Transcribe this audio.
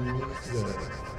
Music.